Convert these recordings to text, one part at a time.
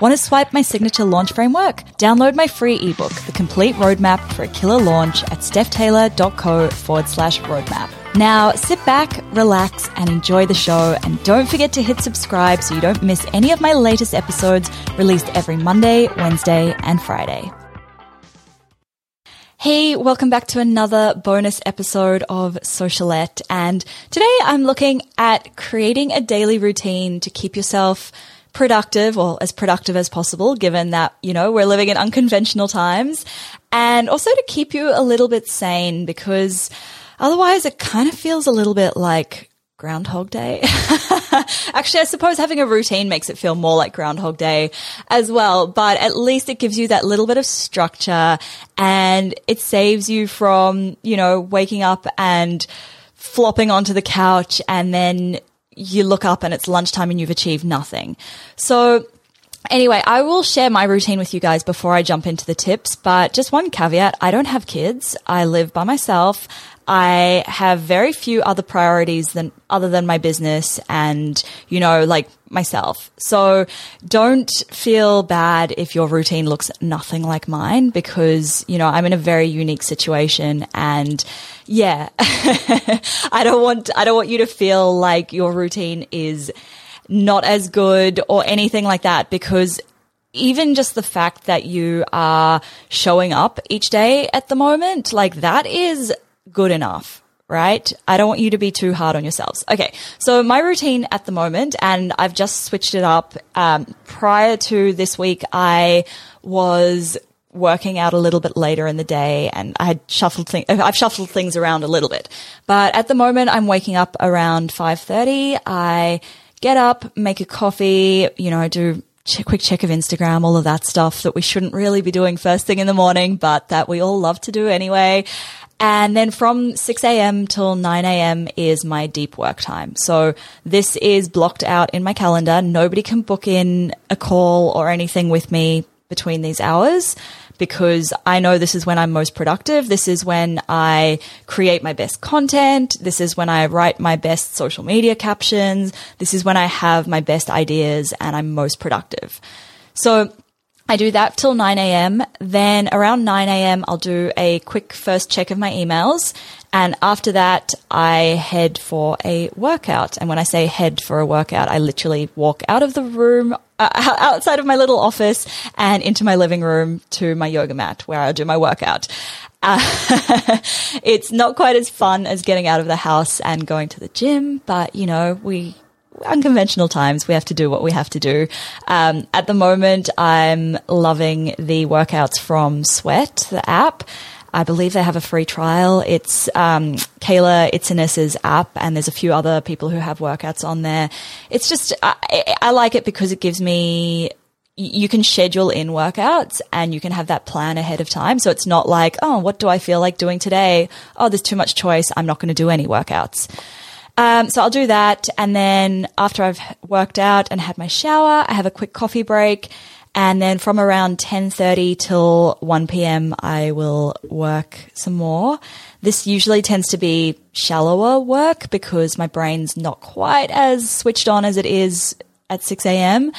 Want to swipe my signature launch framework? Download my free ebook, The Complete Roadmap for a Killer Launch at stephtaylor.co forward slash roadmap. Now sit back, relax, and enjoy the show. And don't forget to hit subscribe so you don't miss any of my latest episodes released every Monday, Wednesday, and Friday. Hey, welcome back to another bonus episode of Socialette. And today I'm looking at creating a daily routine to keep yourself productive or as productive as possible, given that, you know, we're living in unconventional times and also to keep you a little bit sane because Otherwise, it kind of feels a little bit like Groundhog Day. Actually, I suppose having a routine makes it feel more like Groundhog Day as well, but at least it gives you that little bit of structure and it saves you from, you know, waking up and flopping onto the couch and then you look up and it's lunchtime and you've achieved nothing. So Anyway, I will share my routine with you guys before I jump into the tips, but just one caveat. I don't have kids. I live by myself. I have very few other priorities than other than my business and, you know, like myself. So don't feel bad if your routine looks nothing like mine because, you know, I'm in a very unique situation and yeah, I don't want, I don't want you to feel like your routine is not as good or anything like that because even just the fact that you are showing up each day at the moment, like that is good enough right? I don't want you to be too hard on yourselves. Okay, so my routine at the moment, and I've just switched it up. Um, prior to this week, I was working out a little bit later in the day, and I had shuffled things. I've shuffled things around a little bit, but at the moment, I'm waking up around five thirty. I get up, make a coffee, you know, do quick check of Instagram, all of that stuff that we shouldn't really be doing first thing in the morning, but that we all love to do anyway. And then from 6 a.m. till 9 a.m. is my deep work time. So this is blocked out in my calendar. Nobody can book in a call or anything with me between these hours because I know this is when I'm most productive. This is when I create my best content. This is when I write my best social media captions. This is when I have my best ideas and I'm most productive. So I do that till 9 a.m. Then around 9 a.m., I'll do a quick first check of my emails. And after that, I head for a workout. And when I say head for a workout, I literally walk out of the room, uh, outside of my little office and into my living room to my yoga mat where I do my workout. Uh, it's not quite as fun as getting out of the house and going to the gym, but you know, we, unconventional times. We have to do what we have to do. Um, at the moment, I'm loving the workouts from Sweat, the app. I believe they have a free trial. It's um, Kayla Itsines' app, and there's a few other people who have workouts on there. It's just I, I like it because it gives me you can schedule in workouts and you can have that plan ahead of time. So it's not like, oh, what do I feel like doing today? Oh, there's too much choice. I'm not going to do any workouts. Um, so I'll do that. And then after I've worked out and had my shower, I have a quick coffee break. And then from around 10.30 till 1 p.m., I will work some more. This usually tends to be shallower work because my brain's not quite as switched on as it is at 6 a.m.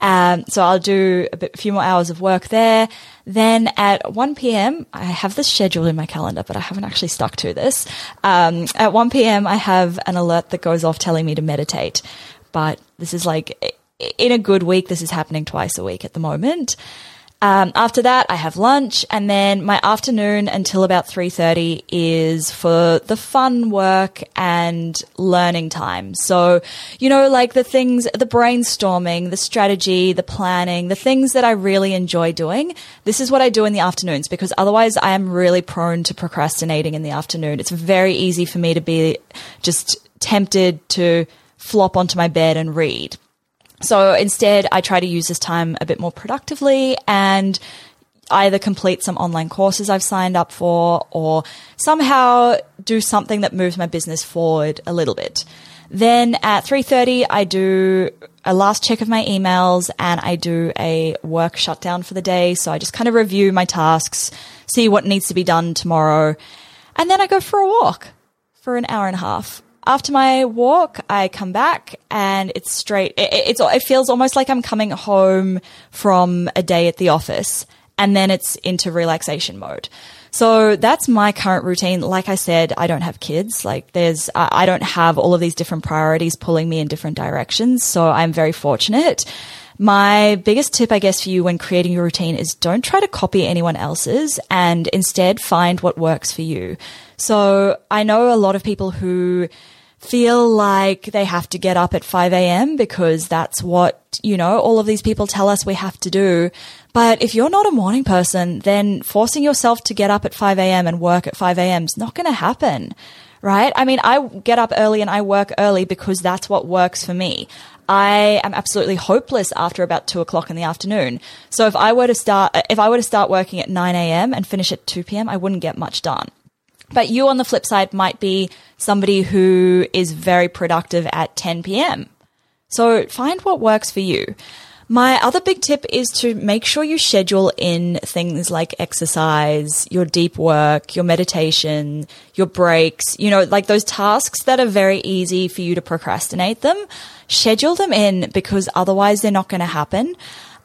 Um, so I'll do a, bit, a few more hours of work there. Then at 1 p.m., I have this scheduled in my calendar, but I haven't actually stuck to this. Um, at 1 p.m., I have an alert that goes off telling me to meditate. But this is like, in a good week, this is happening twice a week at the moment. Um, after that, I have lunch, and then my afternoon until about three thirty is for the fun work and learning time. So, you know, like the things, the brainstorming, the strategy, the planning, the things that I really enjoy doing. This is what I do in the afternoons because otherwise, I am really prone to procrastinating in the afternoon. It's very easy for me to be just tempted to flop onto my bed and read. So instead, I try to use this time a bit more productively and either complete some online courses I've signed up for or somehow do something that moves my business forward a little bit. Then at 3.30, I do a last check of my emails and I do a work shutdown for the day. So I just kind of review my tasks, see what needs to be done tomorrow. And then I go for a walk for an hour and a half. After my walk, I come back and it's straight. It, it's, it feels almost like I'm coming home from a day at the office and then it's into relaxation mode. So that's my current routine. Like I said, I don't have kids. Like there's, I don't have all of these different priorities pulling me in different directions. So I'm very fortunate. My biggest tip, I guess, for you when creating your routine is don't try to copy anyone else's and instead find what works for you. So I know a lot of people who feel like they have to get up at 5 a.m. because that's what, you know, all of these people tell us we have to do. But if you're not a morning person, then forcing yourself to get up at 5 a.m. and work at 5 a.m. is not going to happen. Right? I mean, I get up early and I work early because that's what works for me. I am absolutely hopeless after about two o'clock in the afternoon. So if I were to start, if I were to start working at 9 a.m. and finish at 2 p.m., I wouldn't get much done. But you on the flip side might be somebody who is very productive at 10 p.m. So find what works for you. My other big tip is to make sure you schedule in things like exercise, your deep work, your meditation, your breaks, you know, like those tasks that are very easy for you to procrastinate them. Schedule them in because otherwise they're not going to happen.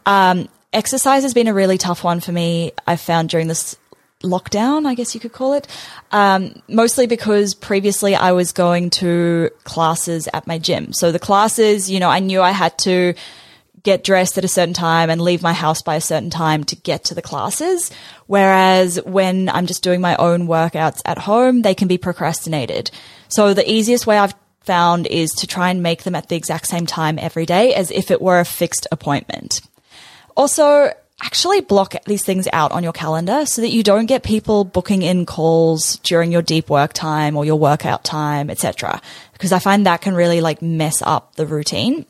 Um, exercise has been a really tough one for me. I found during this lockdown, I guess you could call it. Um, mostly because previously I was going to classes at my gym. So the classes, you know, I knew I had to get dressed at a certain time and leave my house by a certain time to get to the classes. Whereas when I'm just doing my own workouts at home, they can be procrastinated. So the easiest way I've found is to try and make them at the exact same time every day as if it were a fixed appointment. Also, actually block these things out on your calendar so that you don't get people booking in calls during your deep work time or your workout time, etc. Because I find that can really like mess up the routine.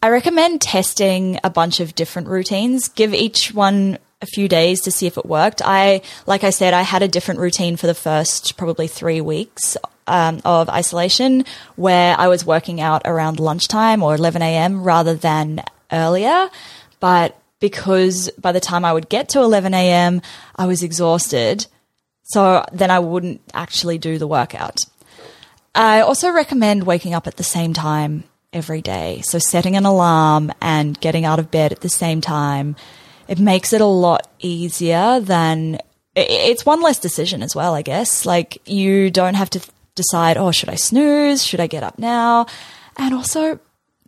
I recommend testing a bunch of different routines. Give each one a few days to see if it worked. I, like I said, I had a different routine for the first probably three weeks um, of isolation where I was working out around lunchtime or 11 a.m. rather than earlier. But because by the time I would get to 11 a.m., I was exhausted. So then I wouldn't actually do the workout. I also recommend waking up at the same time every day. So setting an alarm and getting out of bed at the same time. It makes it a lot easier than it's one less decision as well, I guess. Like you don't have to decide, oh, should I snooze? Should I get up now? And also,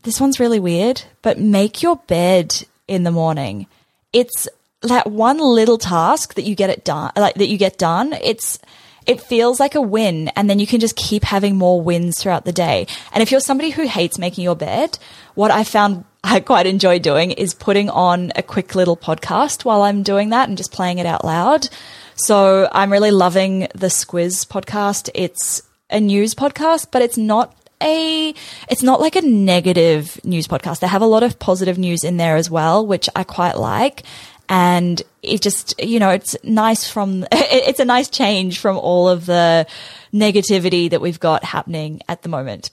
this one's really weird, but make your bed in the morning. It's that one little task that you get it done, like that you get done. It's, it feels like a win and then you can just keep having more wins throughout the day. And if you're somebody who hates making your bed, what I found I quite enjoy doing is putting on a quick little podcast while I'm doing that and just playing it out loud. So I'm really loving the Squiz podcast. It's a news podcast, but it's not a, it's not like a negative news podcast. They have a lot of positive news in there as well, which I quite like. And it just, you know, it's nice from, it's a nice change from all of the negativity that we've got happening at the moment.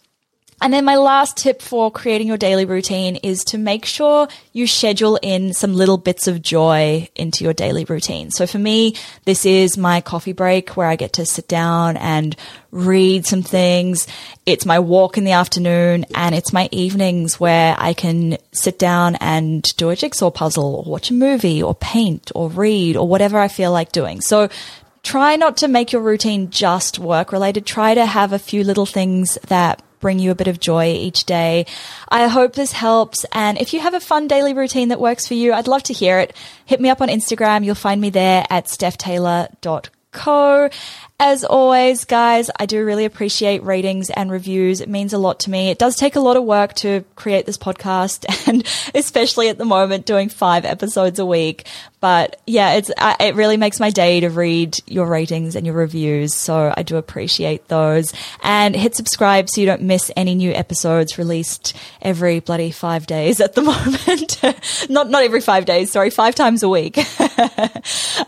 And then my last tip for creating your daily routine is to make sure you schedule in some little bits of joy into your daily routine. So for me, this is my coffee break where I get to sit down and read some things. It's my walk in the afternoon and it's my evenings where I can sit down and do a jigsaw puzzle or watch a movie or paint or read or whatever I feel like doing. So try not to make your routine just work related. Try to have a few little things that bring you a bit of joy each day. I hope this helps. And if you have a fun daily routine that works for you, I'd love to hear it. Hit me up on Instagram. You'll find me there at stephtaylor.co. As always, guys, I do really appreciate ratings and reviews. It means a lot to me. It does take a lot of work to create this podcast and especially at the moment doing five episodes a week. But yeah, it's, it really makes my day to read your ratings and your reviews. So I do appreciate those and hit subscribe so you don't miss any new episodes released every bloody five days at the moment. not, not every five days. Sorry, five times a week.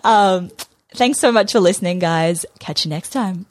um, Thanks so much for listening, guys. Catch you next time.